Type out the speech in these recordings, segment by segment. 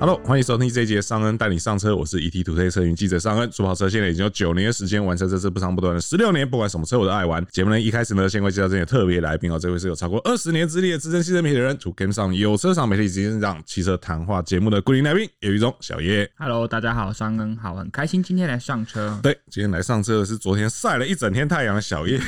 Hello，欢迎收听这一节尚恩带你上车，我是 ETtoday 车云记者尚恩。说跑车现在已经有九年的时间，玩车这次不长不短的十六年，不管什么车我都爱玩。节目呢一开始呢，先会介绍这些特别来宾哦，这位是有超过二十年资历的资深汽车媒体的人，主 Game 上有车上媒体执行长汽车谈话节目的固定来宾，有一种小叶。Hello，大家好，尚恩好，很开心今天来上车。对，今天来上车的是昨天晒了一整天太阳的小叶。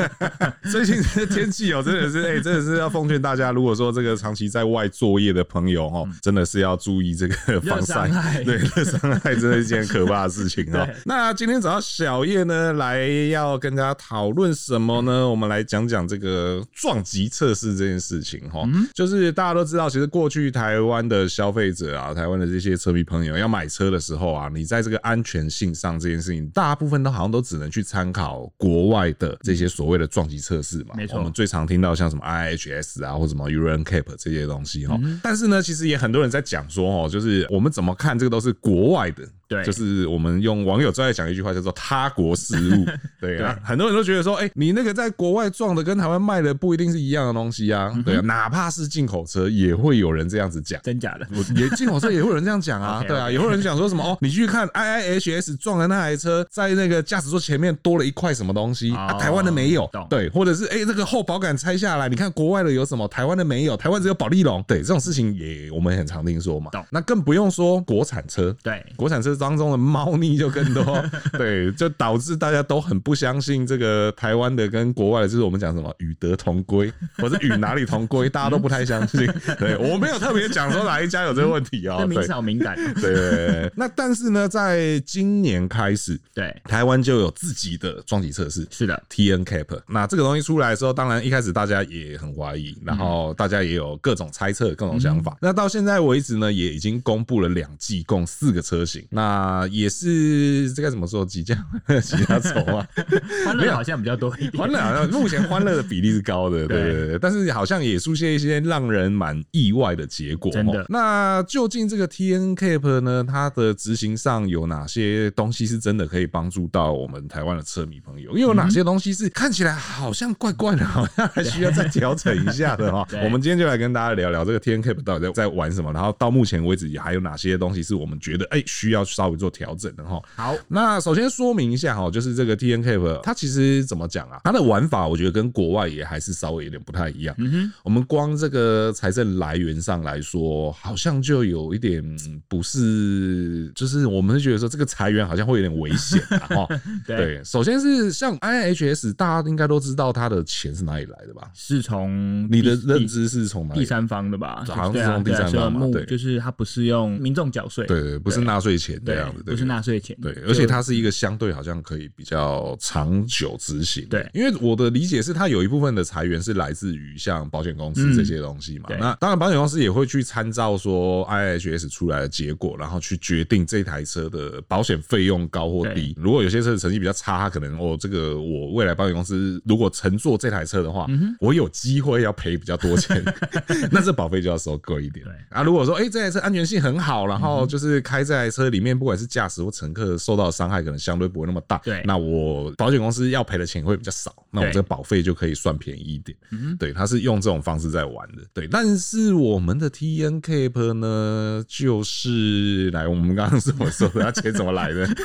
最近这天气哦，真的是哎、欸，真的是要奉劝大家，如果说这个长期在外作业的朋友哦，真的是要注。注意这个 防晒，对，热伤害真的是一件可怕的事情哦。那今天找到小叶呢，来要跟大家讨论什么呢？我们来讲讲这个撞击测试这件事情哈。就是大家都知道，其实过去台湾的消费者啊，台湾的这些车迷朋友要买车的时候啊，你在这个安全性上这件事情，大部分都好像都只能去参考国外的这些所谓的撞击测试嘛。没错，我们最常听到像什么 IIHS 啊，或什么 Euro NCAP 这些东西哈。但是呢，其实也很多人在讲说。说哦，就是我们怎么看这个都是国外的。对，就是我们用网友最爱讲一句话叫做“他国失误”。对啊，很多人都觉得说，哎，你那个在国外撞的跟台湾卖的不一定是一样的东西啊。对啊，哪怕是进口车，也会有人这样子讲。真假的？也进口车也会有人这样讲啊。对啊，也会有人讲说什么哦，你去看 IIHS 撞的那台车，在那个驾驶座前面多了一块什么东西啊？台湾的没有。对，或者是哎，这个后保杆拆下来，你看国外的有什么？台湾的没有，台湾只有保利龙。对，这种事情也我们很常听说嘛。那更不用说国产车。对，国产车当中的猫腻就更多，对，就导致大家都很不相信这个台湾的跟国外的，就是我们讲什么与德同归，或者与哪里同归，大家都不太相信。对，我没有特别讲说哪一家有这个问题哦、喔，名字好敏感。对，对，那但是呢，在今年开始，对台湾就有自己的撞击测试，是的，T N CAP。那这个东西出来的时候，当然一开始大家也很怀疑，然后大家也有各种猜测、各种想法。那到现在为止呢，也已经公布了两季，共四个车型，那也是。这该怎么说？几家 几家愁啊？欢乐好像比较多一点。欢乐好像目前欢乐的比例是高的，对对对。但是好像也出现一些让人蛮意外的结果。真的。那究竟这个 TNCAP 呢？它的执行上有哪些东西是真的可以帮助到我们台湾的车迷朋友？又有哪些东西是看起来好像怪怪的，好像还需要再调整一下的哈？我们今天就来跟大家聊聊这个 TNCAP 到底在在玩什么，然后到目前为止也还有哪些东西是我们觉得哎需要稍微做调整的哈。好，那首先说明一下哈，就是这个 TNCAP 它其实怎么讲啊？它的玩法我觉得跟国外也还是稍微有点不太一样。嗯哼，我们光这个财政来源上来说，好像就有一点不是，就是我们是觉得说这个裁员好像会有点危险哈。对，首先是像 IIHS，大家应该都知道它的钱是哪里来的吧？是从你的认知是从哪里？第三方的吧？好像是从第三方嘛？对，就是它不是用民众缴税，对对，不是纳税钱这样子，不是纳税钱。对，而且它是一个相对好像可以比较长久执行。对，因为我的理解是，它有一部分的裁员是来自于像保险公司这些东西嘛。那当然，保险公司也会去参照说 IIHS 出来的结果，然后去决定这台车的保险费用高或低。如果有些车的成绩比较差，它可能哦，这个我未来保险公司如果乘坐这台车的话，我有机会要赔比较多钱，那这保费就要收贵一点。对啊，如果说哎，这台车安全性很好，然后就是开这台车里面不管是驾驶或乘客受到的伤害可能相对不会那么大，对，那我保险公司要赔的钱会比较少，那我这个保费就可以算便宜一点，嗯，对，他是用这种方式在玩的，对，但是我们的 TNCAP 呢，就是来我们刚刚怎么说的，他钱怎么来的？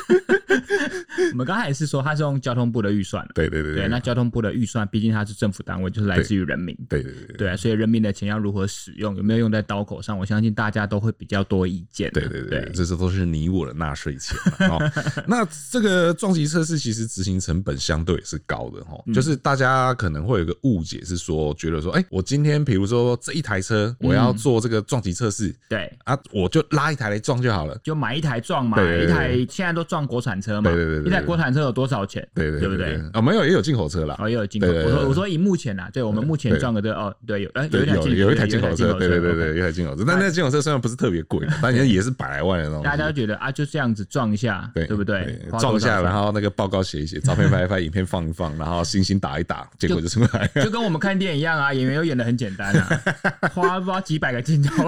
我们刚才也是说，他是用交通部的预算，对对对对，那交通部的预算，毕竟它是政府单位，就是来自于人民，对对对对，所以人民的钱要如何使用，有没有用在刀口上，我相信大家都会比较多意见，对对对，这些都是你我的纳税钱。那这个撞击测试其实执行成本相对也是高的哈，就是大家可能会有个误解是说，觉得说，哎，我今天比如说这一台车，我要做这个撞击测试，对。啊，我就拉一台来撞就好了，就买一台撞嘛，一台现在都撞国产车嘛，对对对，一台国产车有多少钱？对对不对？啊，没有也有进口车啦，哦，也有进口。我说我说以目前呐，对我们目前撞的这哦，对有哎有一台有有一台进口车，对对对对，一台进口车，但那进口车虽然不是特别贵，但也是百来万的那种，大家都觉得啊，就这样子撞一下，对对不对？撞一下，然后那个报告写一写，照片拍一拍，影片放一放，然后星星打一打，结果就出来。就跟我们看电影一样啊，演员又演的很简单啊，花不知道几百个镜头，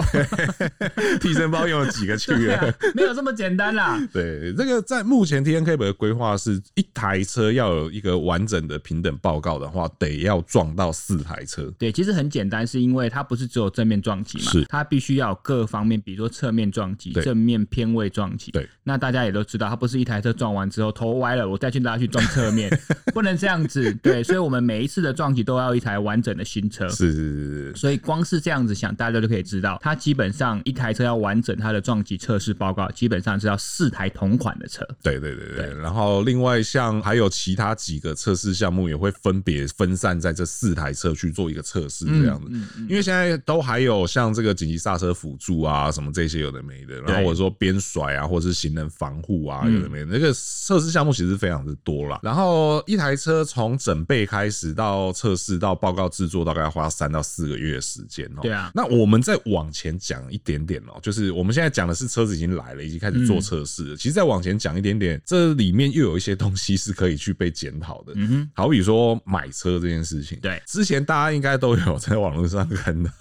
替身包用了几个去啊，没有这么简单啦。对，这个在目前 TNCAP 的规划是一台车要有一个完整的平等报告的话，得要撞到四台车。对，其实很简单，是因为它不是只有正面撞击嘛，是它必须要有各方面，比如说侧面撞击、正面偏位撞击。对，那大家也都知道，它不是一台车撞完之后头歪了，我再去拉去撞侧面，不能这样子。对，所以我们每一次的撞击都要一台完整的新车。是是是是。所以光是这样子想，大家就可以知道，它基本上一台车要完整它的撞击测试报告，基本上是要四台同款的车。对对对对。对然后另外像还有其他几个测试项目也会分别分散在这四台车去做一个测试这样子。嗯嗯嗯、因为现在都还有像这个紧急刹车辅助啊什么这些有的没的，然后我说边甩啊，或者是行人防护啊有的没的，那个测试项目其实非常的多啦。然后一台车从整备开始到测试到报告制作，大概要花三到四个月的时间哦。对啊。那我们再往前讲一点点哦，就是我们现在讲的是车子已经来了，已经开始做测试了。其实再往前讲一点点，这里面又有一些东西是可以去被检讨的。嗯哼。好比说买车这件事情。对。之前大家应该都有在网络上看到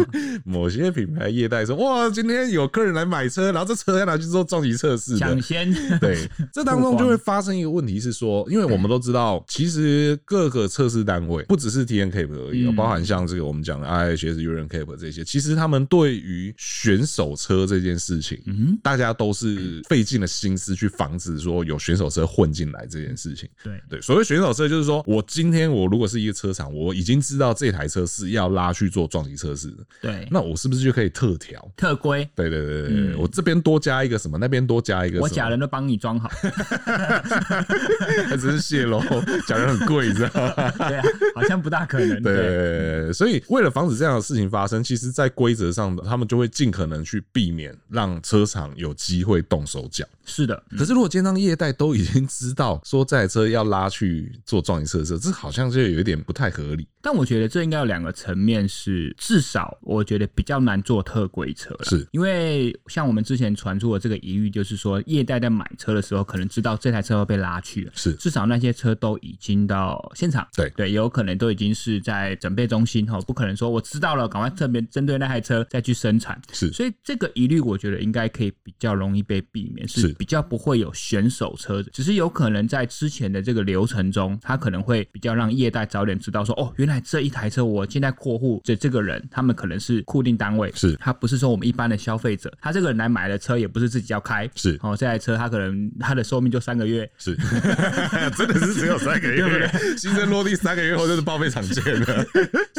某些品牌业代说：“哇，今天有客人来买车，然后这车要拿去做撞击测试。”抢先。对。这当中就会发生一个问题是说，因为我们都知道，其实各个测试单位不只是 TNCAP 而已，包含像这个我们讲的 IIHS、Euro NCAP 这些，其实他们对于选手车这件事情，嗯，大家都是费尽了心思去防止说有选手车混进来这件事情。对对，所谓选手车就是说我今天我如果是一个车厂，我已经知道这台车是要拉去做撞击测试的，对，那我是不是就可以特调特规？对对对对，我这边多加一个什么，那边多加一个，我假人都帮你装好，还真是泄露，假人很贵，你知道吗？对啊，好像不大可能。对，所以为了防止这样的事情发生，其实在规则上，他们就会尽可能去避免让车厂有机会动手脚。是的，可是如果今天业代都已经知道说这台车要拉去做撞击测试，这好像就有一点不太合理。但我觉得这应该有两个层面，是至少我觉得比较难做特规车了，是因为像我们之前传出的这个疑虑，就是说业代在买车的时候可能知道这台车要被拉去了，是。至少那些车都已经到现场，对。对，有可能都已经是在准备中心哈，不可能说我知道了，赶快特别针对那台车再去生产，是，所以这个疑虑我觉得应该可以比较容易被避免，是比较不会有选手车的，只是有可能在之前的这个流程中，他可能会比较让业代早点知道说，哦，原来。这一台车，我现在过户的这个人，他们可能是固定单位，是。他不是说我们一般的消费者，他这个人来买的车也不是自己要开，是哦，这台车它可能它的寿命就三个月，是 真的是只有三个月，对不对？新车落地三个月后就是报废厂见了，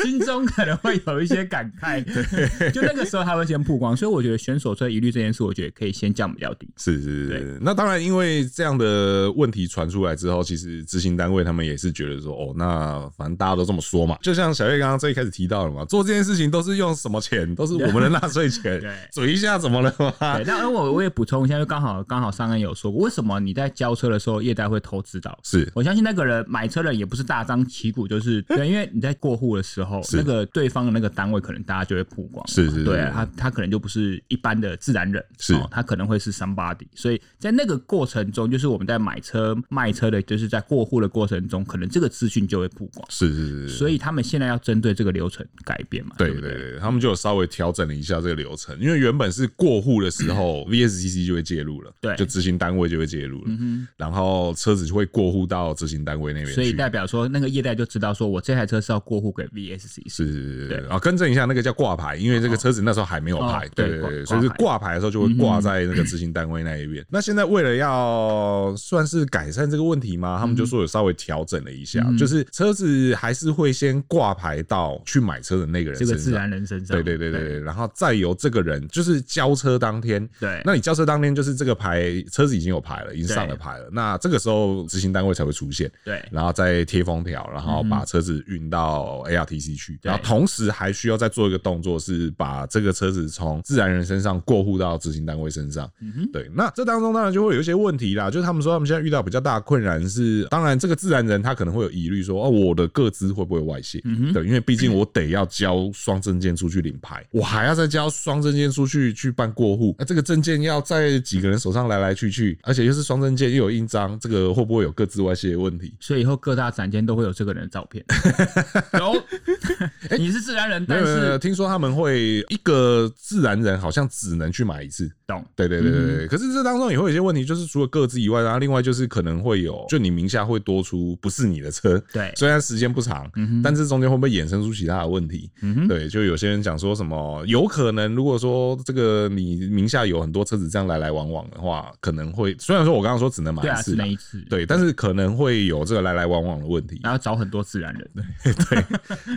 心中可能会有一些感慨，对，就那个时候他会先曝光，所以我觉得选手车疑虑这件事，我觉得可以先降比较低，是是是，那当然因为这样的问题传出来之后，其实执行单位他们也是觉得说，哦，那反正大家都这么说嘛。就像小月刚刚最一开始提到了嘛，做这件事情都是用什么钱？都是我们的纳税钱。对，嘴一下怎么了嘛？对，那我我也补充一下，就刚好刚好上恩有说过，为什么你在交车的时候业代会偷知道？是我相信那个人买车人也不是大张旗鼓，就是对，因为你在过户的时候，那个对方的那个单位可能大家就会曝光，是是，对，他他可能就不是一般的自然人，是，他可能会是 somebody，所以在那个过程中，就是我们在买车卖车的，就是在过户的过程中，可能这个资讯就会曝光，是是是，所以他们现在。要针对这个流程改变嘛？对对对，他们就有稍微调整了一下这个流程，因为原本是过户的时候，VSCC 就会介入了，对，就执行单位就会介入了，嗯然后车子就会过户到执行单位那边，所以代表说那个业代就知道说我这台车是要过户给 VSCC，是是是，对，啊，更正一下，那个叫挂牌，因为这个车子那时候还没有牌，对对对，所以是挂牌的时候就会挂在那个执行单位那一边。那现在为了要算是改善这个问题吗，他们就说有稍微调整了一下，就是车子还是会先挂牌。到去买车的那个人，这个自然人身上，对对对对，然后再由这个人，就是交车当天，对，那你交车当天就是这个牌车子已经有牌了，已经上了牌了，那这个时候执行单位才会出现，对，然后再贴封条，然后把车子运到 ARTC 去，然后同时还需要再做一个动作，是把这个车子从自然人身上过户到执行单位身上。对，那这当中当然就会有一些问题啦，就是他们说他们现在遇到比较大的困难是，当然这个自然人他可能会有疑虑说，哦，我的个资会不会外泄？对，因为毕竟我得要交双证件出去领牌，我还要再交双证件出去去办过户，那这个证件要在几个人手上来来去去，而且又是双证件又有印章，这个会不会有各自外泄的问题？所以以后各大展间都会有这个人的照片。有，你是自然人，但是听说他们会一个自然人好像只能去买一次。懂？对对对对对。可是这当中也会有一些问题，就是除了各自以外，然后另外就是可能会有，就你名下会多出不是你的车。对，虽然时间不长，但是中间会不会衍生出其他的问题？对，就有些人讲说什么，有可能如果说这个你名下有很多车子这样来来来往往的话，可能会虽然说我刚刚说只能买一次，那一次，对，但是可能会有这个来来往往的问题，然后找很多自然人。对 对，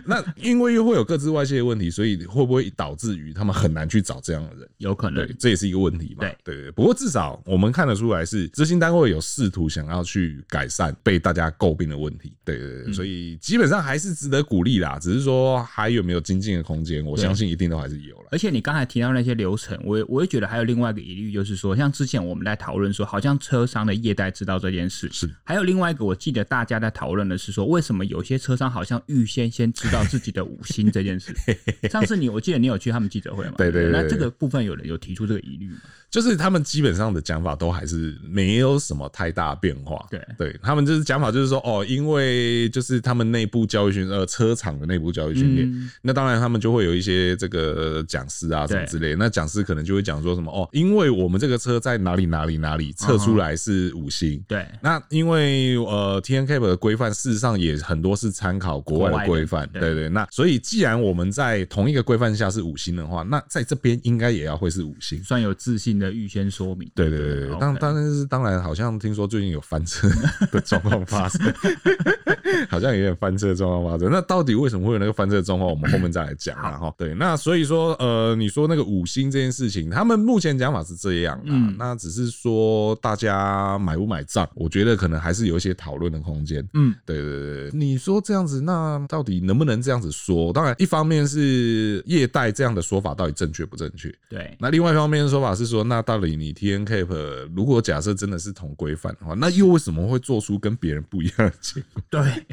那因为又会有各自外泄的问题，所以会不会导致于他们很难去找这样的人？有可能，这也是一个问题嘛。对对对，不过至少我们看得出来是执行单位有试图想要去改善被大家诟病的问题。对对对，所以基本上还是值得鼓励啦。只是说还有没有精进的空间，我相信一定都还是有了。而且你刚才提到那些流程，我也我也觉得还有另外一个疑虑，就是说，像之前我们在讨论说，好像车商的业代知道这件事，是。还有另外一个，我记得大家在讨论的是说，为什么有些车商好像预先先知道自己的五星这件事？上次你我记得你有去他们记者会吗？对对对，对。那这个部分有人有提出这个疑虑吗？就是他们基本上的讲法都还是没有什么太大变化。对对，他们就是讲法就是说，哦，因为就是他们内部教育训呃车厂的内部教育训练，嗯、那当然他们就会有一些这个讲师啊什么之类。那讲师可能就会讲说什么哦，因为我们这个车在哪里哪里哪里测出来是五星。对。那因为呃 T-NCAP 的规范事实上也很多是参考国外的规范。对，对对。那所以既然我们在同一个规范下是五星的话，那在这边应该也要会是五星，算有自信。的预先说明，对对对对，当当然是当然，好像听说最近有翻车的状况发生，好像有点翻车的状况发生。那到底为什么会有那个翻车的状况？我们后面再来讲啊哈。对，那所以说呃，你说那个五星这件事情，他们目前讲法是这样啊，那只是说大家买不买账，我觉得可能还是有一些讨论的空间。嗯，对对对，你说这样子，那到底能不能这样子说？当然，一方面是业代这样的说法到底正确不正确？对，那另外一方面的说法是说。那到底你 T-NCAP 如果假设真的是同规范的话，那又为什么会做出跟别人不一样的结果？对，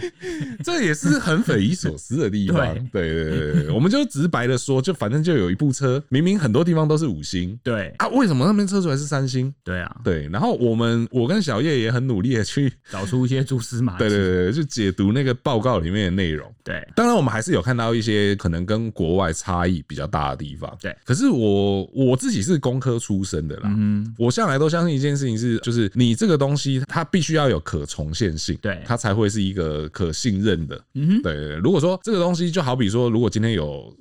这也是很匪夷所思的地方。对对对对，我们就直白的说，就反正就有一部车，明明很多地方都是五星，对啊，为什么那边测出来是三星？对啊，对。然后我们我跟小叶也很努力的去找出一些蛛丝马迹，对对对，去解读那个报告里面的内容。对，当然我们还是有看到一些可能跟国外差异比较大的地方。对，可是我我自己是工科出身的啦，嗯，我向来都相信一件事情是，就是你这个东西它必须要有可重现性，对，它才会是一个可信任的，嗯，对。如果说这个东西就好比说，如果今天有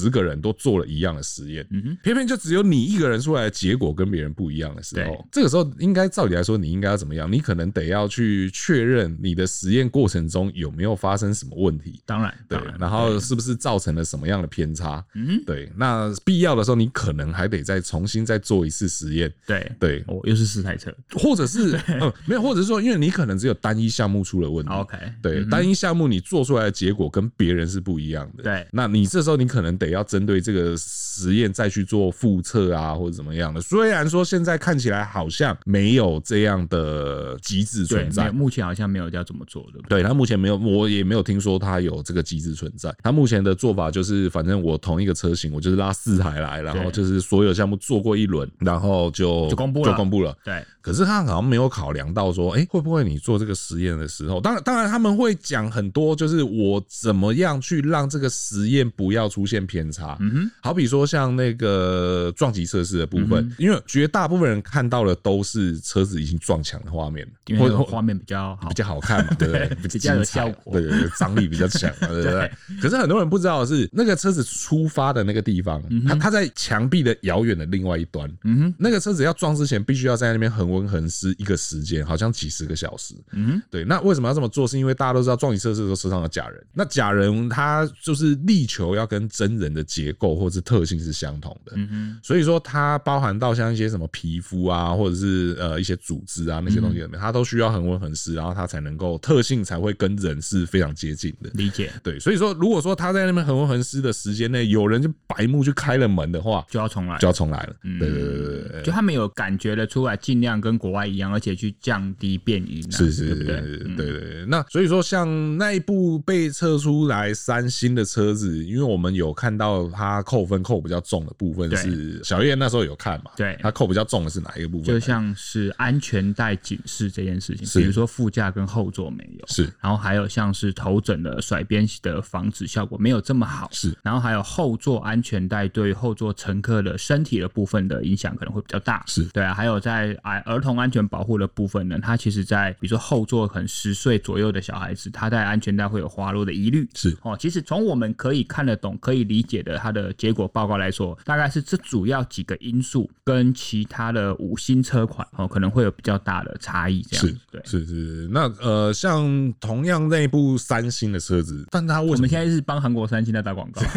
十个人都做了一样的实验，嗯，偏偏就只有你一个人出来的结果跟别人不一样的时候，这个时候应该照理来说，你应该要怎么样？你可能得要去确认你的实验过程中有没有发生什么问题，当然，对，然后是不是造成了什么样的偏差，嗯，对。那必要的时候，你可能还得再重新再做一次实验，对对，哦，又是四台车，或者是嗯，没有，或者是说，因为你可能只有单一项目出了问题，OK，对，单一项目你做出来的结果跟别人是不一样的，对，那你这时候你可能得要针对这个实验再去做复测啊，或者怎么样的。虽然说现在看起来好像没有这样的机制存在，目前好像没有要怎么做的。对，他目前没有，我也没有听说他有这个机制存在。他目前的做法就是，反正我同一个车型，我就是拉四台来，然后就是所有项目做过一轮，然后就就公布了，就公布了。对。可是他好像没有考量到说，哎，会不会你做这个实验的时候，当然当然他们会讲很多，就是我怎么样去让这个实验不要出现偏差。嗯哼，好比说像那个撞击测试的部分，因为绝大部分人看到的都是车子已经撞墙的画面，因为画面比较好，比较好看嘛，对不对？比较有效果，对对对，张力比较强嘛，对不对？可是很多人不知道的是，那个车子出发的那个地方，它它在墙壁的遥远的另外一端。嗯哼，那个车子要撞之前，必须要在那边恒温恒湿一个时间，好像几十个小时。嗯，对。那为什么要这么做？是因为大家都知道撞击测试的时候车上有假人，那假人他就是力求要跟真人的结构或是特性是相同的。嗯哼，所以说它包含到像一些什么皮肤啊，或者是呃一些组织啊那些东西里面，它都需要恒温恒湿，然后它才能够特性才会跟人是非常接近的。理解。对，所以说如果说他在那边恒温恒湿的时间内，有人就白目去开了门的话，就要重来，就要重来了。嗯、对对对对对，就他们有感觉的出来，尽量跟国外一样，而且去降低变音、啊。是是是，对对对。那所以说，像那一部被测出来三星的车子，因为我们有看到他扣分扣比较重的部分是小叶那时候有看嘛？对，他扣比较重的是哪一个部分？就像是安全带警示这件事情，比如说副驾跟后座没有，是，然后还有像是头枕的甩边的防止效果没有这么好，是，然后还有后座安全带对后座乘客的身体的部分的影响可能会比较大，是。对啊，还有在儿儿童安全保护的部分呢，它其实在比如说后座可能十岁左右的小孩子，他戴安全带会有滑落的疑虑，是。哦，其实从我们可以看得懂、可以理解的它的结果报告来说，大概是这主要几个因素跟其他的五星车款哦可能会有比较大的差异，这样是，对，是是。那呃，像同样那部三星的车子，但它为什么我们现在是帮韩国三星在打广告？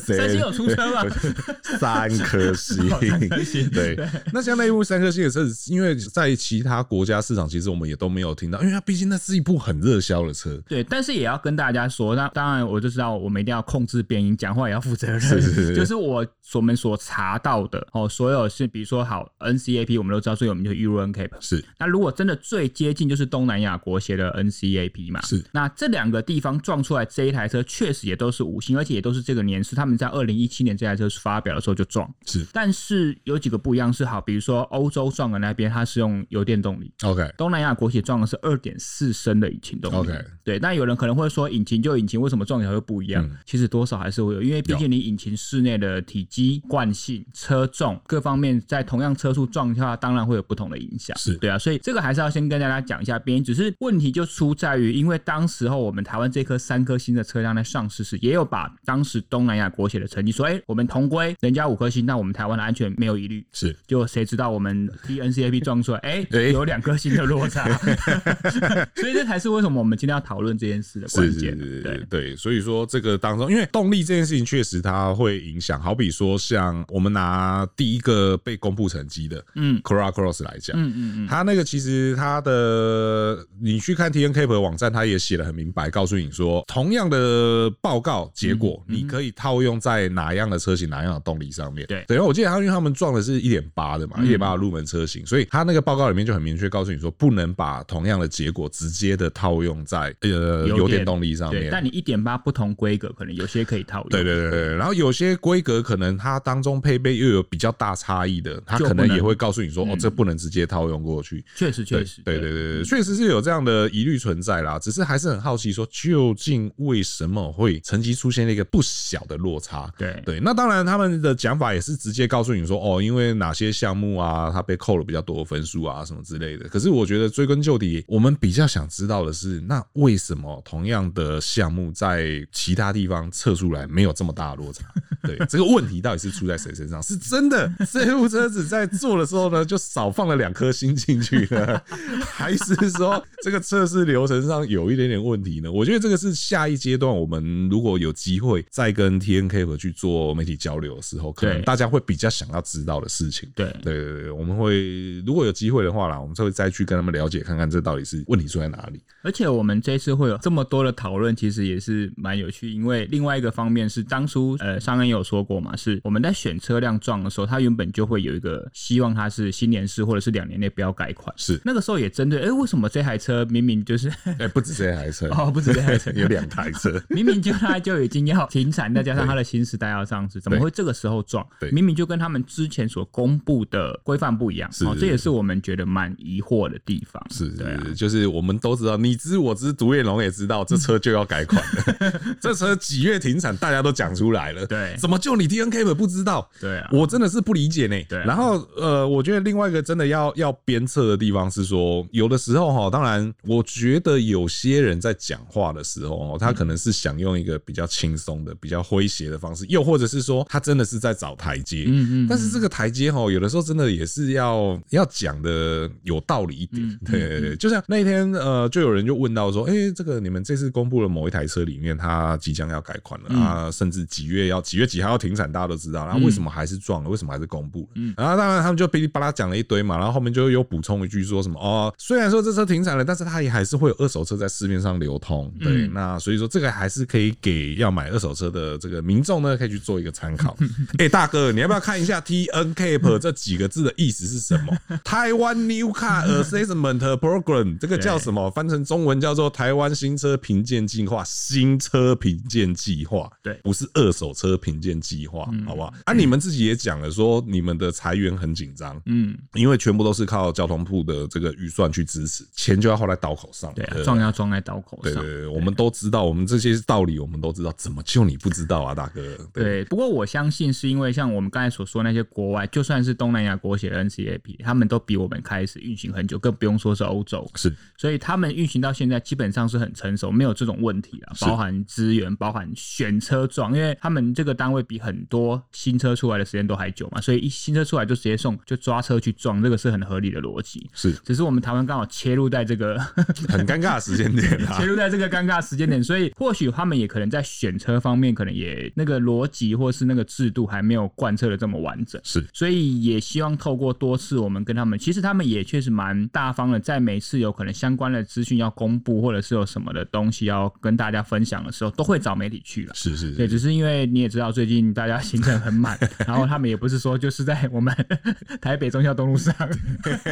三星有出车吗？三颗星，对。那像那一部三颗星的车子，因为在其他国家市场，其实我们也都没有听到，因为它毕竟那是一部很热销的车。对，但是也要跟大家说，那当然我就知道，我们一定要控制变音，讲话也要负责任。是是是，就是我所们所查到的哦，所有是比如说好 NCAP，我们都知道最有名就是 Euro NCAP。是。那如果真的最接近就是东南亚国协的 NCAP 嘛？是。那这两个地方撞出来这一台车，确实也都是五星，而且也都是这个年是。他们在二零一七年这台车发表的时候就撞。是。但是有几个不一样是好，比如说欧洲撞的那边它是用油电动力。OK。东南亚国协撞的是二点四升的引擎动力。OK。对。那有人可能会说，引擎就引擎，为什么撞起来会不一样？嗯、其实多少还是会有，因为毕竟你引擎室内的体积、惯性、车重各方面，在同样车速撞的话，当然会有不同的影响。是对啊，所以这个还是要先跟大家讲一下变因。只是问题就出在于，因为当时候我们台湾这颗三颗星的车辆在上市时，也有把当时东南亚国协的成绩说，哎、欸，我们同归人家五颗星，那我们台湾的安全没有疑虑。是，就谁知道我们 D N C A P 撞出来，哎、欸，有两颗星的落差。所以这才是为什么我们今天要讨论这件事的关键。对对，所以说这个当中，因为动力这件事情确实它会影响。好比说，像我们拿第一个被公布成绩的，嗯，Corolla Cross 来讲，嗯嗯嗯，它那个其实它的，你去看 TNCAP 的网站，它也写的很明白，告诉你说，同样的报告结果，你可以套用在哪样的车型、哪样的动力上面。对，等于我记得他因为他们撞的是一点八的嘛，一点八的入门车型，所以他那个报告里面就很明确告诉你说，不能把同样的结果直接的套用在呃油电动力上面。但你一点八不同规格，可能有些可以套用。对对对对，然后有些规格可能它当中配备又有比较大差异的，它可能也会告诉你说，哦，这不能直接套用过去。确实确实，对对对对，确实是有这样的疑虑存在啦。只是还是很好奇，说究竟为什么会成绩出现了一个不小的落差？对对，那当然他们的讲法也是直接告诉你说，哦，因为哪些项目啊，它被扣了比较多分数啊，什么之类的。可是我觉得追根究底，我们比较想知道的是，那为什么同样的项目在其他地方测出来没有这么大的落差？对，这个问题到底是出在谁身上？是真的这部车子在做的时候呢，就少放了两颗星进去呢，还是说这个测试流程上有一点点问题呢？我觉得这个是下一阶段我们如果有机会再跟 TNCAP 去做媒体交流的时候，可能大家会比较想要知道的事情。对对对对，我们会如果有机会的话啦，我们就会再去跟他们了解，看看这到底是问题出在哪里。而且我们这次会有这么多的讨论，其实也是蛮有趣，因为另外一个方面是当初呃商恩有说过嘛，是我们在选车辆撞的时候，他原本就会有一个希望它是新年式或者是两年内不要改款。是那个时候也针对，哎、欸，为什么这台车明明就是哎不止这台车 哦，不止这台车 有两台车，明明就它就已经要停产，再加上它的新时代要上市，怎么会这个时候撞？对，明明就跟他们之前所公布的规范不一样。哦，这也是我们觉得蛮疑惑的地方。是，对、啊，就是我们都知道，你知我知，独眼龙也知道，这车就要改款了。这车几月停产，大家都讲出来了。对，怎么就你 TNCAP 不知道？对啊，我真的是不理解呢。对，然后呃，我觉得另外一个真的要要鞭策的地方是说，有的时候哈，当然，我觉得有些人在讲话的时候，他可能是想用一个比较轻松的、比较诙谐的方式，又或者是说，他真的是在找台阶。嗯嗯。但是这个台阶哈，有的时候真的也是要要讲的有道理一点。对对对，就像那天呃，就有人就问到说，哎，这个你们这次公布了某一台车里面，它即将要改款了、嗯、啊，甚至几月要几月几号要停产，大家都知道。然后为什么还是撞了？为什么还是公布了？嗯，然后当然他们就噼里啪啦讲了一堆嘛，然后后面就又补充一句说什么哦，虽然说这车停产了，但是它也还是会有二手车在市面上流通。对，嗯、那所以说这个还是可以给要买二手车的这个民众呢，可以去做一个参考。哎、欸，大哥，你要不要看一下 tnkap 这几个字的意思是什么？台湾 New Car Assessment Program，这个叫什么？翻成中文叫做台湾新车评鉴计划。新车评鉴计划，对，不是二手车评鉴计划，好不好？啊，你们自己也讲了，说你们的裁员很紧张，嗯，因为全部都是靠交通部的这个预算去支持，钱就要花在刀口上，对，撞要撞在刀口上。对对对，我们都知道，我们这些道理我们都知道，怎么就你不知道啊，大哥？对，不过我相信是因为像我们刚才所说那些国外，就算是东南亚国协 NCAP，他们都比我们开始运行很久，更不用说是欧洲，是，所以他们运行到现在基本上是很成熟，没有这种问题啊，包含资源，包含选车撞，因为他们这个单位比很多新车出来的时间都还久嘛，所以一新车出来就直接送，就抓车去撞，这个是很合理的逻辑。是，只是我们台湾刚好切入在这个 很尴尬的时间点，切入在这个尴尬时间点，所以或许他们也可能在选车方面，可能也那个逻辑或是那个制度还没有贯彻的这么完整。是，所以也希望透过多次我们跟他们，其实他们也确实蛮大方的，在每次有可能相关的资讯要公布，或者是有什么的东西要跟大家分享的时候，都会找媒体去了。是是是，对，只是因为你也知道，最近大家行程很满，然后他们也不是说就是在我们 台北中孝东路上，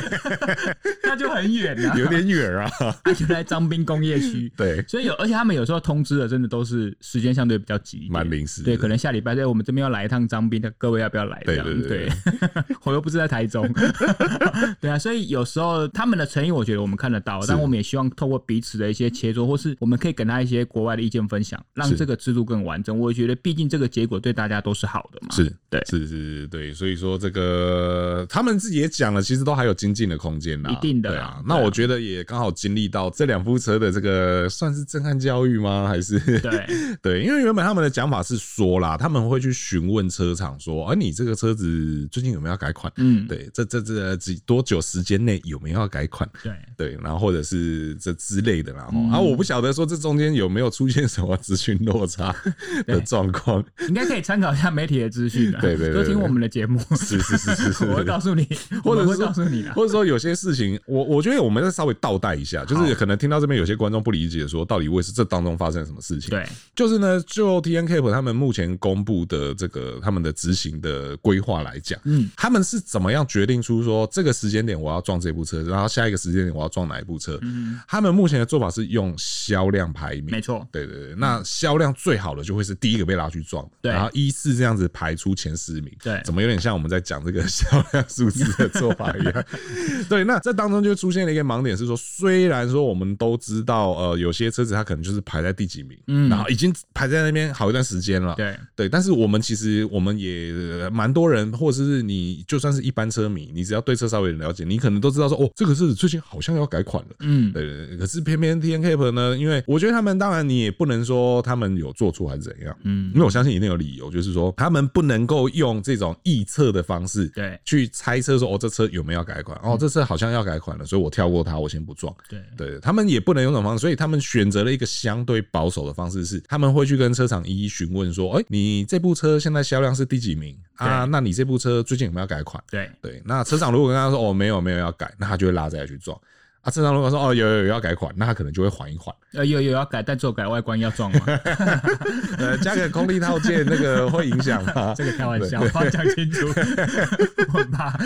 那就很远啊，有点远啊，他就在张滨工业区。对，所以有，而且他们有时候通知的真的都是时间相对比较急，蛮临时。对，可能下礼拜在我们这边要来一趟张滨的，各位要不要来？这样对，对，对，对，我又不是在台中。对啊，所以有时候他们的诚意，我觉得我们看得到，但我们也希望透过彼此的一些切磋，或是我们可以给他一些国外的意见分享，让这个制度更完整。我觉得，毕竟这个结果对大家都是好的嘛。是对，是是是，对。所以说，这个他们自己也讲了，其实都还有精进的空间呐，一定的。对啊，那我觉得也刚好经历到这两部车的这个算是震撼教育吗？还是对 对？因为原本他们的讲法是说啦，他们会去询问车厂说，哎，你这个车子最近有没有要改款？嗯，对，这这这几多久时间内有没有要改款？对对，然后或者是这之类的啦。啊，我不晓得说这中间有没有出现什么资讯落差的状况，应该可以参考一下媒体的资讯的。对对，多听我们的节目。是是是是是，我会告诉你，或者会告诉你的，或者说有些事情，我我觉得我们再稍微倒带一下，就是可能听到这边有些观众不理解，说到底为什么这当中发生了什么事情？对，就是呢，就 TNCAP 他们目前公布的这个他们的执行的规划来讲，嗯，他们是怎么样决定出说这个时间点我要撞这部车，然后下一个时间点我要撞哪一部车？嗯，他们目前的做法是用销量排名，没错，对对对，那销量最好的就会是第一个被拉去撞，对，然后依次这样子排出前十名，对，怎么有点像我们在讲这个销量数字的做法一样？对，那这当中就出现了一个盲点，是说虽然说我们都知道，呃，有些车子它可能就是排在第几名，嗯，然后已经排在那边好一段时间了，对。对，但是我们其实我们也蛮多人，或者是你就算是一般车迷，你只要对车稍微了解，你可能都知道说，哦，这个车子最近好像要改款了，嗯，对可是偏偏 TNCAP 呢，因为我觉得他们当然你也不能说他们有做错还是怎样，嗯，因为我相信一定有理由，就是说他们不能够用这种臆测的方式，对，去猜测说哦，这车有没有要改款，哦，这车好像要改款了，所以我跳过它，我先不撞，对对，他们也不能用这种方式，所以他们选择了一个相对保守的方式，是他们会去跟车厂一一询问说，哎，你这部车现在销量是第几名啊？那你这部车最近有没有要改款？对对，那车厂如果跟他说哦，没有没有要改，那他就会拉载去撞。啊，正常如果说哦有有有要改款，那他可能就会缓一缓。呃，有有要改，但只有改外观要撞吗？呃，加个空力套件那个会影响吗？这个开玩笑，我讲清楚。我怕。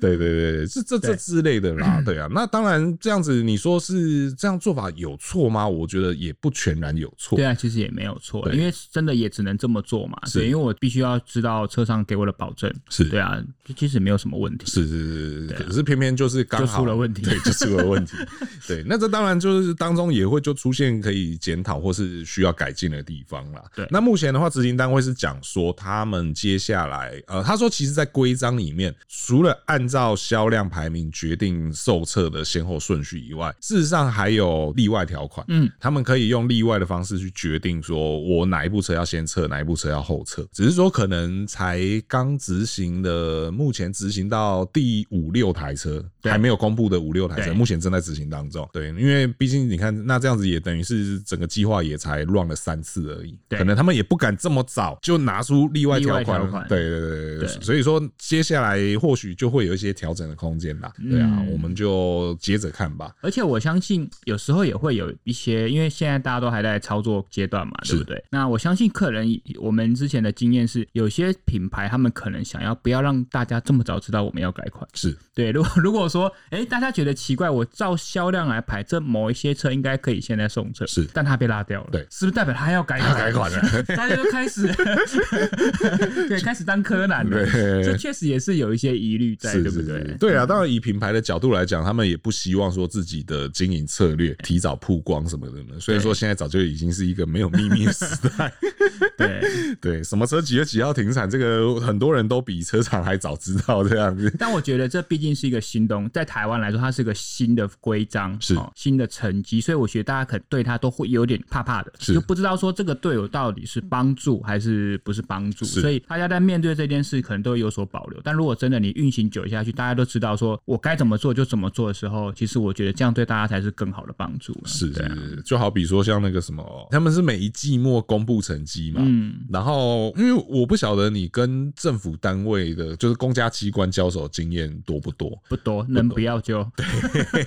对对对，是这这之类的啦。对啊，那当然这样子，你说是这样做法有错吗？我觉得也不全然有错。对啊，其实也没有错，因为真的也只能这么做嘛。是，因为我必须要知道车上给我的保证。是对啊，其实没有什么问题。是是是，可是偏偏就是刚好出了问题，对，就出了问题。问题 对，那这当然就是当中也会就出现可以检讨或是需要改进的地方啦。对，那目前的话，执行单位是讲说，他们接下来呃，他说其实，在规章里面，除了按照销量排名决定售测的先后顺序以外，事实上还有例外条款。嗯，他们可以用例外的方式去决定，说我哪一部车要先测，哪一部车要后测。只是说可能才刚执行的，目前执行到第五六台车，还没有公布的五六台车，目前正在执行当中。对，因为毕竟你看，那这样子也等于是整个计划也才 run 了三次而已，可能他们也不敢这么早就拿出例外条款。对对对对，所以说接下来或许就会有一些调整的空间啦。对啊，我们就接着看吧。而且我相信有时候也会有一些，因为现在大家都还在操作阶段嘛，对不对？那我相信客人，我们之前的经验是，有些品牌他们可能想要不要让大家这么早知道我们要改款。是对，如果如果说，哎，大家觉得奇怪，我照销量来排，这某一些车应该可以现在送车，是，但它被拉掉了，对，是不是代表他要改款改款了？大家都开始 对开始当柯南了，这确实也是有一些疑虑在，对不对？对啊，当然以品牌的角度来讲，他们也不希望说自己的经营策略提早曝光什么的，所以说现在早就已经是一个没有秘密的时代。对。对，什么车几月几号停产，这个很多人都比车厂还早知道这样子。但我觉得这毕竟是一个新东，在台湾来说，它是个新的规章，是新的成绩，所以我觉得大家可能对他都会有点怕怕的，就不知道说这个队友到底是帮助还是不是帮助，所以大家在面对这件事可能都会有所保留。但如果真的你运行久下去，大家都知道说我该怎么做就怎么做的时候，其实我觉得这样对大家才是更好的帮助。是是，就好比说像那个什么，他们是每一季末公布成绩嘛，嗯，然后因为我不晓得你跟政府单位的，就是公家机关交手经验多不多？不多，能不要就对。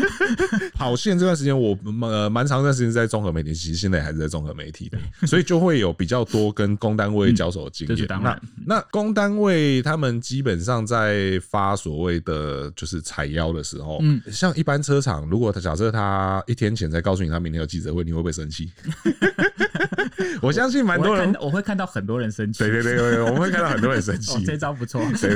跑线这段时间，我呃蛮长一段时间在综合媒体，其实现在还是在综合媒体的，所以就会有比较多跟公单位交手的经验。那那公单位他们基本上在发所谓的就是采邀的时候，嗯，像一般车厂，如果他假设他一天前才告诉你他明天有记者会，你会不会生气？我相信蛮多人，我会看到很多人生气。对对对对，我们会看到很多人生气。这招不错。对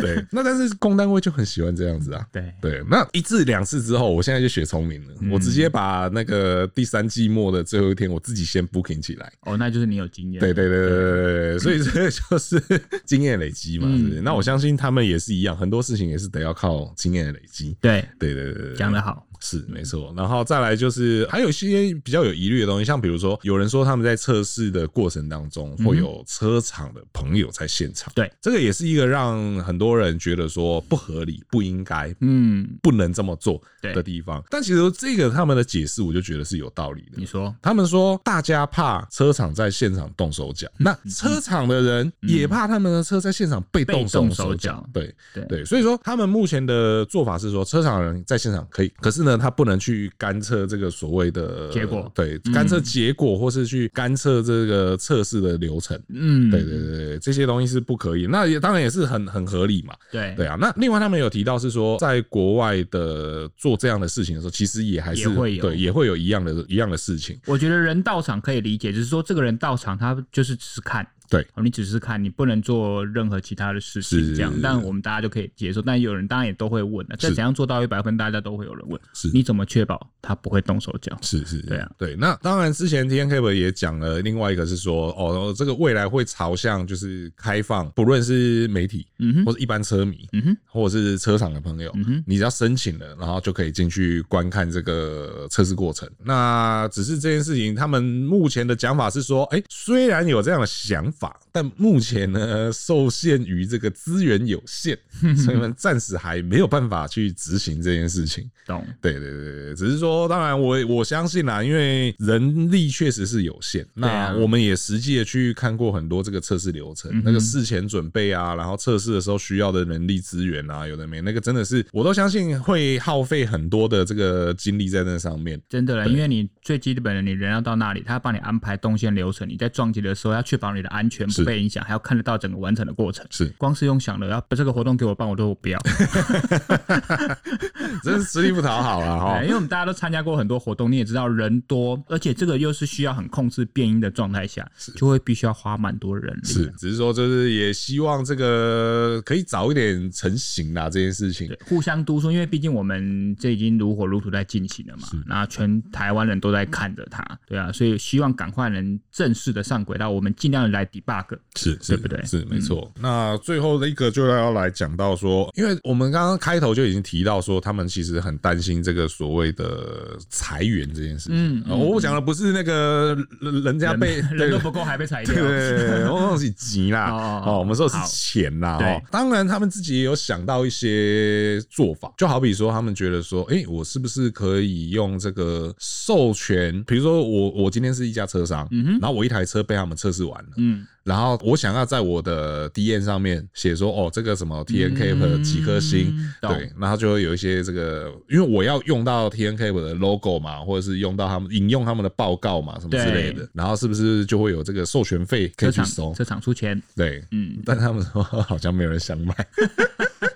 对，那但是公单位就很喜欢这样子啊。对对，那一次两次之后，我现在就学聪明了，我直接把那个第三季末的最后一天，我自己先 booking 起来。哦，那就是你有经验。对对对对对，所以这就是经验累积嘛，是不是？那我相信他们也是一样，很多事情也是得要靠经验的累积。对对对对，讲得好。是没错，然后再来就是还有一些比较有疑虑的东西，像比如说有人说他们在测试的过程当中会有车厂的朋友在现场，对，这个也是一个让很多人觉得说不合理、不应该、嗯，不能这么做的地方。但其实这个他们的解释，我就觉得是有道理的。你说，他们说大家怕车厂在现场动手脚，那车厂的人也怕他们的车在现场被动手脚，对对对，所以说他们目前的做法是说，车厂的人在现场可以，可是呢。他不能去干测这个所谓的结果，对，干测结果，或是去干测这个测试的流程，嗯，对对对，这些东西是不可以。那也当然也是很很合理嘛，对对啊。那另外他们有提到是说，在国外的做这样的事情的时候，其实也还是也会有，对，也会有一样的一样的事情。我觉得人到场可以理解，就是说这个人到场，他就是只是看。对，你只是看，你不能做任何其他的事情，这样。但我们大家就可以接受。但有人当然也都会问了，这怎样做到一百分？大家都会有人问。是，你怎么确保他不会动手脚？是是，对啊，对。那当然，之前 T N Cable 也讲了，另外一个是说，哦，这个未来会朝向就是开放，不论是媒体，嗯哼，或者一般车迷，嗯哼，或者是车厂的朋友，嗯哼，你只要申请了，然后就可以进去观看这个测试过程。那只是这件事情，他们目前的讲法是说，哎，虽然有这样的想法。但目前呢，受限于这个资源有限，所以们暂时还没有办法去执行这件事情。懂？对对对，只是说，当然我我相信啦，因为人力确实是有限。那我们也实际的去看过很多这个测试流程，那个事前准备啊，然后测试的时候需要的人力资源啊，有的没那个，真的是我都相信会耗费很多的这个精力在那上面。真的啦，因为你最基本的，你人要到那里，他要帮你安排动线流程，你在撞击的时候要确保你的安全。被影响，还要看得到整个完成的过程。是，光是用想的要把这个活动给我办，我都不要。真是吃力不讨好了哈。因为我们大家都参加过很多活动，你也知道人多，而且这个又是需要很控制变音的状态下，就会必须要花蛮多人力。是，只是说就是也希望这个可以早一点成型啦，这件事情。互相督促，因为毕竟我们这已经如火如荼在进行了嘛，那全台湾人都在看着它，对啊，所以希望赶快能正式的上轨道，我们尽量来 debug，是，对不对？是没错。那最后的一个就要来讲到说，因为我们刚刚开头就已经提到说，他们其实很担心这个所谓的裁员这件事情。嗯，我讲的不是那个人家被人都不够还被裁掉，对，我说是急啦，哦，我们说是钱啦。哦，当然他们自己也有想到一些做法，就好比说他们觉得说，哎，我是不是可以用这个授权？比如说我我今天是一家车商，嗯哼，然后我一台车被他们测试完了，嗯。然后我想要在我的 D N 上面写说，哦，这个什么 TNCAP 几颗星，嗯、对，然后就会有一些这个，因为我要用到 TNCAP 的 logo 嘛，或者是用到他们引用他们的报告嘛，什么之类的，然后是不是就会有这个授权费可以去收？车厂出钱，对，嗯，但他们说 好像没有人想买。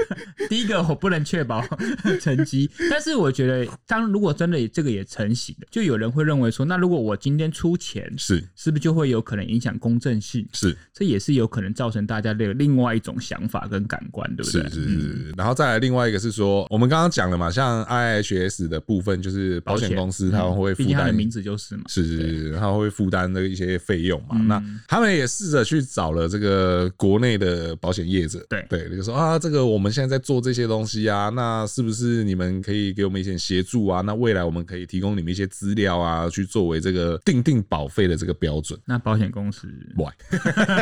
第一个我不能确保 成绩，但是我觉得，当如果真的这个也成型了，就有人会认为说，那如果我今天出钱，是是不是就会有可能影响公正性？是，这也是有可能造成大家的另外一种想法跟感官，对不对？是是是。然后再来另外一个是说，我们刚刚讲了嘛，像 IIHS 的部分，就是保险公司他们会负担，的名字就是嘛，是是是，他会负担的一些费用嘛。那他们也试着去找了这个国内的保险业者，对对，就说啊，这个我们现在在做这些东西啊，那是不是你们可以给我们一些协助啊？那未来我们可以提供你们一些资料啊，去作为这个定定保费的这个标准。那保险公司喂，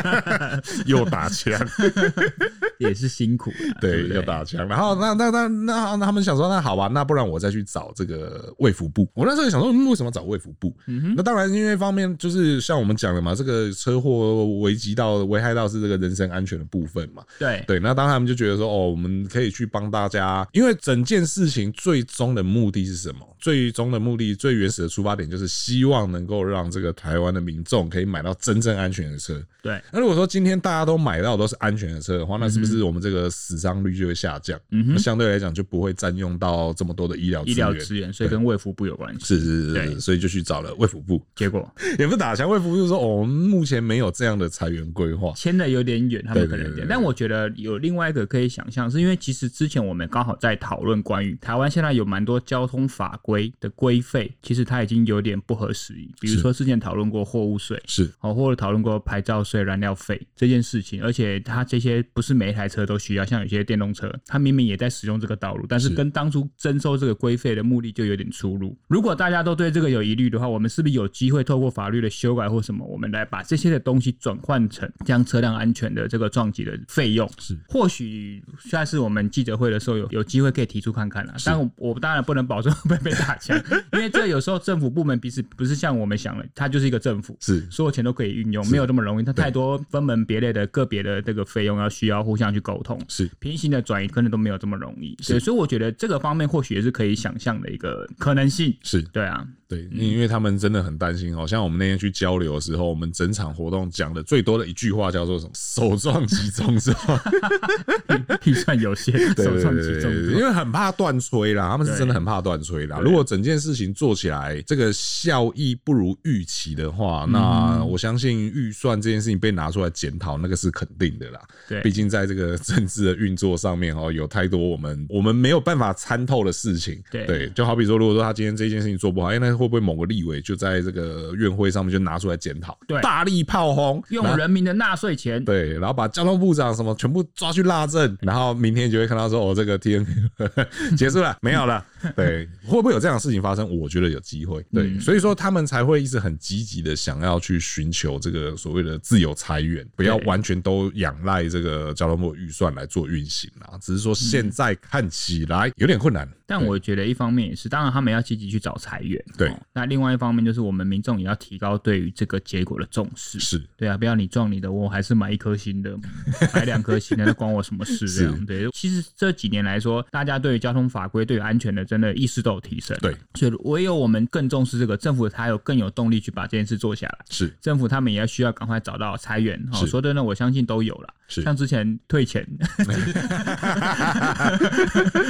又打枪，也是辛苦，对，又打枪。然后那那那那那他们想说，那好吧，那不然我再去找这个卫福部。我那时候也想说，为什么找卫福部？那当然，因为一方面就是像我们讲的嘛，这个车祸危及到危害到是这个人身安全的部分嘛。对对，那当他们就觉得说，哦，我们可以去帮大家，因为整件事情最终的目的是什么？最终的目的，最原始的出发点就是希望能够让这个台湾的民众可以买到真正安全的车。对。那如果说今天大家都买到都是安全的车的话，那是不是我们这个死伤率就会下降？嗯哼。相对来讲就不会占用到这么多的医疗医疗资源，所以跟卫福部有关系。是是是，对，所以就去找了卫福部。结果也不打枪，卫福部就说：“哦，我们目前没有这样的裁员规划，签的有点远，他们可能有点。但我觉得有另外一个可以想象，是因为其实之前我们刚好在讨论关于台湾现在有蛮多交通法规的规费，其实它已经有点不合时宜。比如说之前讨论过货物税，是哦，或者讨论过牌照税、燃料费这件事情，而且它这些不是每一台车都需要，像有些电动车，它明明也在使用这个道路，但是跟当初征收这个规费的目的就有点出入。如果大家都对这个有疑虑的话，我们是不是有机会透过法律的修改或什么，我们来把这些的东西转换成将车辆安全的这个撞击的费用？是，或许下次我们记者会的时候有有机会可以提出看看啦。但我我当然不能保证会被打枪，因为这有时候政府部门彼此不是像我们想的，它就是一个政府，是所有钱都可以运用，没有这么容易。它太多分门别类的个别的这个费用要需要互相去沟通，是平行的转移可能都没有这么容易。所以我觉得这个方面或许也是可以想象的一个可能性。是对啊。对，因为他们真的很担心好。像我们那天去交流的时候，我们整场活动讲的最多的一句话叫做什么？首撞即中是吧？预算有限，首撞即中，因为很怕断吹啦。他们是真的很怕断吹啦。如果整件事情做起来这个效益不如预期的话，那我相信预算这件事情被拿出来检讨，那个是肯定的啦。对，毕竟在这个政治的运作上面哦，有太多我们我们没有办法参透的事情。对，就好比说，如果说他今天这件事情做不好，因为那。会不会某个立委就在这个院会上面就拿出来检讨？对，大力炮轰，用人民的纳税钱，对，然后把交通部长什么全部抓去拉正，然后明天就会看到说，哦，这个天 结束了，没有了。对，会不会有这样的事情发生？我觉得有机会。对，所以说他们才会一直很积极的想要去寻求这个所谓的自由裁员，不要完全都仰赖这个交通部预算来做运行啊。只是说现在看起来有点困难。但我觉得一方面也是，当然他们要积极去找裁员。对。那另外一方面就是我们民众也要提高对于这个结果的重视。是对啊，不要你撞你的，我还是买一颗新的，买两颗新的，那关我什么事？这样对。其实这几年来说，大家对于交通法规、对于安全的真的意识都有提升。对，所以唯有我们更重视这个，政府才有更有动力去把这件事做下来。是，政府他们也要需要赶快找到裁员。哦，说的呢，我相信都有了。是，像之前退钱，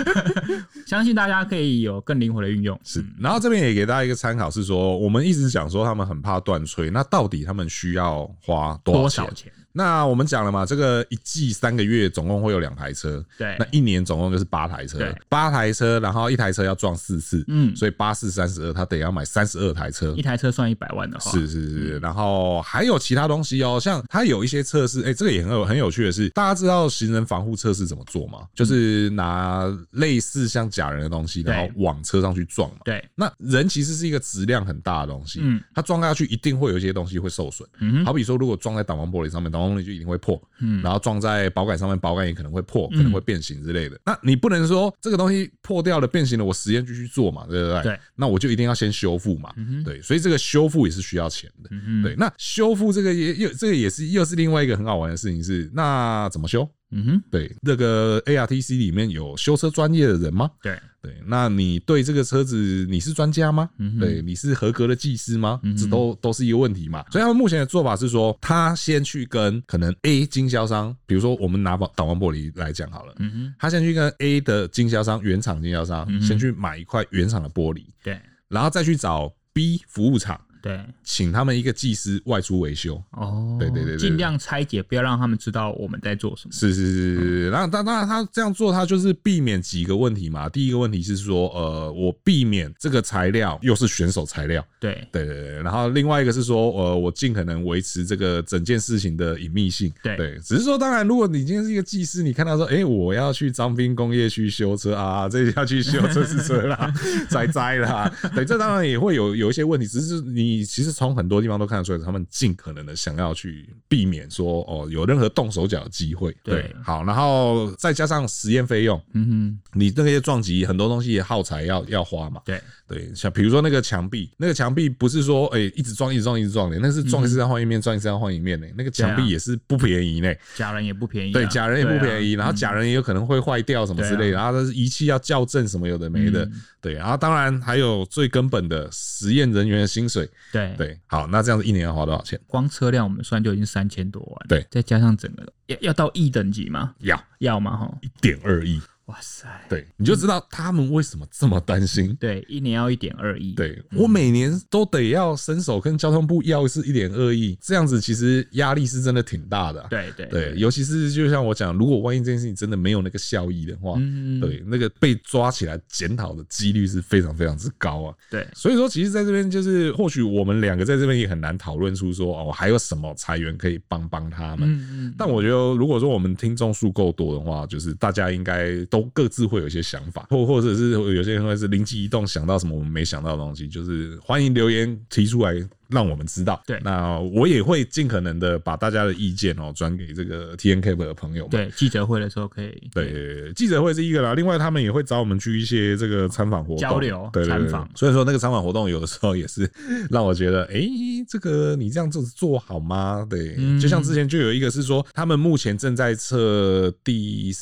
相信大家可以有更灵活的运用。是，然后这边也给大家一一个参考，是说我们一直讲说他们很怕断炊，那到底他们需要花多少钱？那我们讲了嘛，这个一季三个月总共会有两台车，对，那一年总共就是八台车，对，八台车，然后一台车要撞四次，嗯，所以八四三十二，他得要买三十二台车，一台车算一百万的话，是是是，然后还有其他东西哦，像它有一些测试，哎，这个也很有很有趣的是，大家知道行人防护测试怎么做吗？就是拿类似像假人的东西，然后往车上去撞嘛，对，那人其实是一个质量很大的东西，嗯，它撞下去一定会有一些东西会受损，嗯，好比说如果撞在挡风玻璃上面，挡风玻璃就一定会破，嗯，然后撞在保杆上面，保杆也可能会破，可能会变形之类的。那你不能说这个东西破掉了、变形了，我实验继续做嘛，对不对？对，那我就一定要先修复嘛，对，所以这个修复也是需要钱的，对。那修复这个也又这个也是又是另外一个很好玩的事情是，那怎么修？嗯哼，对，那个 ARTC 里面有修车专业的人吗？对对，那你对这个车子你是专家吗？嗯，对，你是合格的技师吗？嗯这都都是一个问题嘛。所以他们目前的做法是说，他先去跟可能 A 经销商，比如说我们拿挡风玻璃来讲好了，嗯哼，他先去跟 A 的经销商原厂经销商先去买一块原厂的玻璃，对，然后再去找 B 服务厂。对，请他们一个技师外出维修。哦，对对对，尽量拆解，不要让他们知道我们在做什么。是是是是，然后当当然他这样做，他就是避免几个问题嘛。第一个问题是说，呃，我避免这个材料又是选手材料。对对对对，然后另外一个是说，呃，我尽可能维持这个整件事情的隐秘性。对对，只是说，当然，如果你今天是一个技师，你看到说，哎，我要去张滨工业区修车啊，这要去修车是车啦，栽栽啦，对，这当然也会有有一些问题。只是你其实从很多地方都看得出来，他们尽可能的想要去避免说哦有任何动手脚的机会。对，好，然后再加上实验费用，嗯哼，你那些撞击很多东西耗材要要花嘛。对对，像比如说那个墙壁，那个墙壁不是说哎一直撞一直撞一直撞的，那是撞一次要换一面，撞一次要换一面的，那个墙壁也是不便宜呢。假人也不便宜，对，假人也不便宜，然后假人也有可能会坏掉什么之类的，然后仪器要校正什么有的没的，对，然后当然还有最根本的实验人员的薪水，对对。好，那这样子一年要花多少钱？光车辆我们算就已经三千多万，对，再加上整个要要到亿等级吗？要要吗？哈，一点二亿。哇塞！对，你就知道他们为什么这么担心。对，一年要一点二亿。对，我每年都得要伸手跟交通部要一次一点二亿，这样子其实压力是真的挺大的。对对对，尤其是就像我讲，如果万一这件事情真的没有那个效益的话，对，那个被抓起来检讨的几率是非常非常之高啊。对，所以说，其实在这边就是，或许我们两个在这边也很难讨论出说哦，还有什么裁员可以帮帮他们。嗯嗯。但我觉得，如果说我们听众数够多的话，就是大家应该都各自会有一些。想法，或或者是有些人会是灵机一动想到什么我们没想到的东西，就是欢迎留言提出来。让我们知道，对，那我也会尽可能的把大家的意见哦转给这个 TNCAP 的朋友们。对，记者会的时候可以。对，记者会是一个啦，另外他们也会找我们去一些这个参访活动交流，对参访。所以说那个参访活动有的时候也是 让我觉得，哎，这个你这样子做好吗？对，就像之前就有一个是说，他们目前正在测第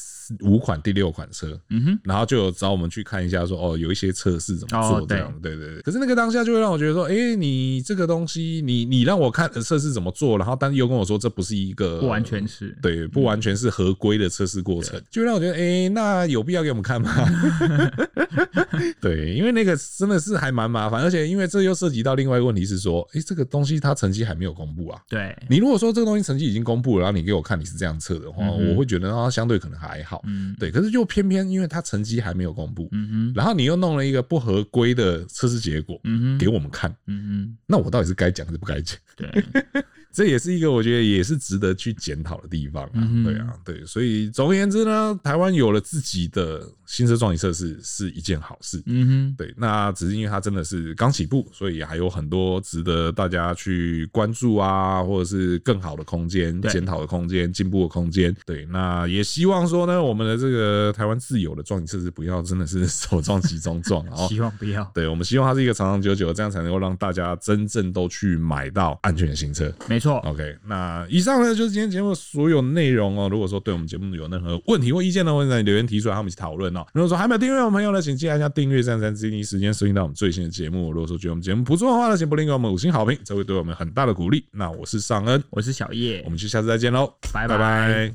五款、第六款车，嗯哼，然后就有找我们去看一下，说哦，有一些测试怎么做这样，对对对。可是那个当下就会让我觉得说，哎，你这个东。西，你你让我看测试怎么做，然后但是又跟我说这不是一个不完全是对，不完全是合规的测试过程，就让我觉得，哎，那有必要给我们看吗？对，因为那个真的是还蛮麻烦，而且因为这又涉及到另外一个问题是说，哎，这个东西它成绩还没有公布啊。对，你如果说这个东西成绩已经公布了，然后你给我看你是这样测的话，我会觉得它相对可能还好。嗯，对，可是就偏偏因为他成绩还没有公布，嗯哼，然后你又弄了一个不合规的测试结果，嗯哼，给我们看，嗯哼，那我到底是该讲还是不该讲？对。这也是一个我觉得也是值得去检讨的地方啊，对啊，对，所以总而言之呢，台湾有了自己的新车撞击测试是一件好事，嗯哼，对，那只是因为它真的是刚起步，所以还有很多值得大家去关注啊，或者是更好的空间、检讨的空间、进步的空间，对，那也希望说呢，我们的这个台湾自有的撞击测试不要真的是 首撞其中撞，然后希望不要，对，我们希望它是一个长长久久，这样才能够让大家真正都去买到安全的新车。没错，OK，那以上呢就是今天节目所有内容哦。如果说对我们节目有任何问题或意见的话，欢迎在留言提出来，和我们一起讨论哦。如果说还没有订阅我们朋友呢，请记得按下订阅，这样才能第一时间收听到我们最新的节目。如果说觉得我们节目不错的话呢，请不吝给我们五星好评，这会对我们很大的鼓励。那我是尚恩，我是小叶，我们就下次再见喽，拜拜。